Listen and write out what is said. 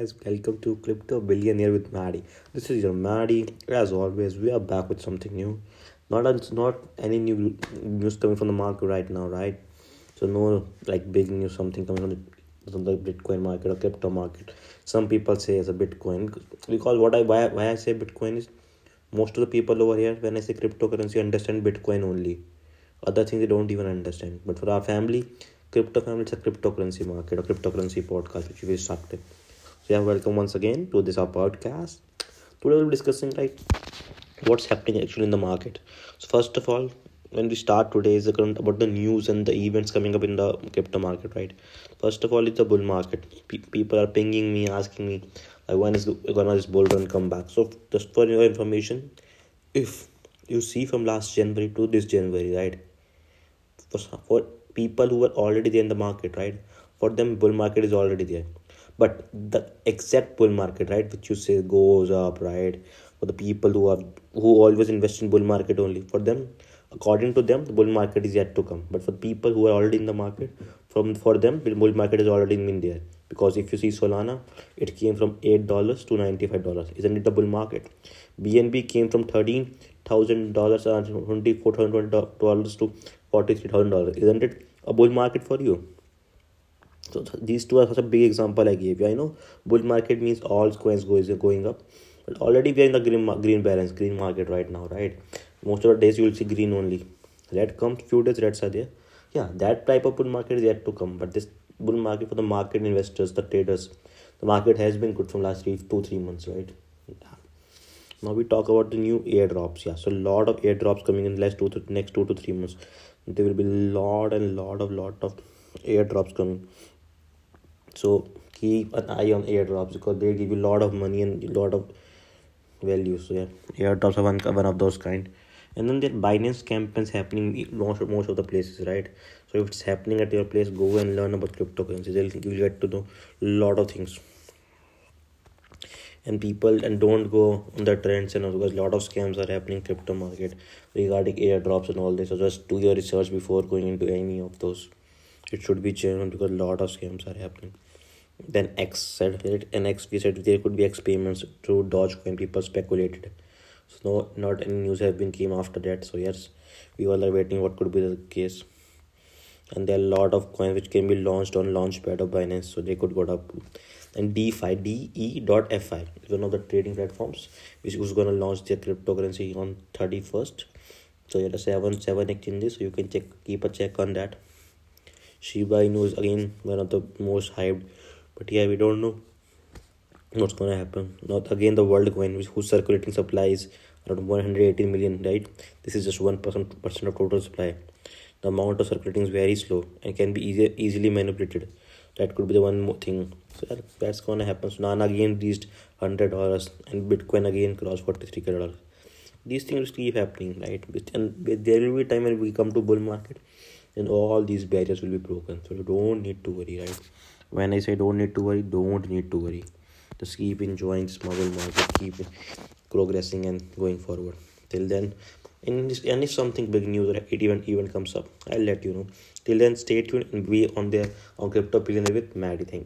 guys, welcome to Crypto Billionaire with Maddy. This is your Maddy. As always, we are back with something new. Not it's not any new news coming from the market right now, right? So no like big news, something coming from the, from the Bitcoin market or crypto market. Some people say it's a Bitcoin because what I why, why I say Bitcoin is most of the people over here when I say cryptocurrency understand Bitcoin only. Other things they don't even understand. But for our family, crypto family it's a cryptocurrency market or cryptocurrency podcast which we started yeah welcome once again to this our podcast today we'll be discussing like what's happening actually in the market so first of all when we start today is about the news and the events coming up in the crypto market right first of all it's a bull market people are pinging me asking me like when is gonna this bull run come back so just for your information if you see from last january to this january right for, for people who were already there in the market, right? For them, bull market is already there. But the exact bull market, right, which you say goes up, right? For the people who are who always invest in bull market only, for them, according to them, the bull market is yet to come. But for people who are already in the market, from for them, the bull market is already been there. Because if you see Solana, it came from eight dollars to ninety five dollars. Isn't it the bull market? BNB came from thirteen thousand dollars and twenty four thousand dollars to $43,000. Isn't it a bull market for you? So these two are such a big example I gave you. I know bull market means all coins goes going up, but already we are in the green green balance, green market right now, right? Most of the days you will see green only. Red comes, few days reds are there. Yeah, that type of bull market is yet to come. But this bull market for the market investors, the traders, the market has been good from last three, two, three months, right? Now we talk about the new airdrops yeah so a lot of airdrops coming in the last two to next two to three months there will be lot and lot of lot of airdrops coming so keep an eye on airdrops because they give you a lot of money and a lot of value so yeah. Airdrops are one, one of those kind. And then there are binance campaigns happening most, most of the places right? So if it's happening at your place go and learn about cryptocurrencies you'll get to know a lot of things. And people and don't go on the trends and because a lot of scams are happening crypto market regarding airdrops and all this. So just do your research before going into any of those it should be genuine because a lot of scams are happening then x said it and x we said there could be experiments to dogecoin people speculated so no not any news have been came after that so yes we all are waiting what could be the case and there are a lot of coins which can be launched on launchpad of binance so they could go up and DeFi, DE.fi is one of the trading platforms which is going to launch their cryptocurrency on 31st. So yeah, the seven seven exchanges, so you can check keep a check on that. Shiba Inu is again one of the most hyped, but yeah, we don't know what's gonna happen. Not again the Worldcoin which whose circulating supply is around 180 million, right? This is just one percent percent of total supply. The amount of circulating is very slow and can be easy, easily manipulated. That could be the one more thing. So that's gonna happen. Solana again reached hundred dollars and bitcoin again crossed 43 dollars. These things keep happening right? And there will be time when we come to bull market and all these barriers will be broken. So you don't need to worry right? When i say don't need to worry don't need to worry. Just keep enjoying this bull market keep progressing and going forward. Till then and if something big news or it even even comes up i'll let you know. Till then stay tuned and be on there on crypto billionaire with maddy. Thing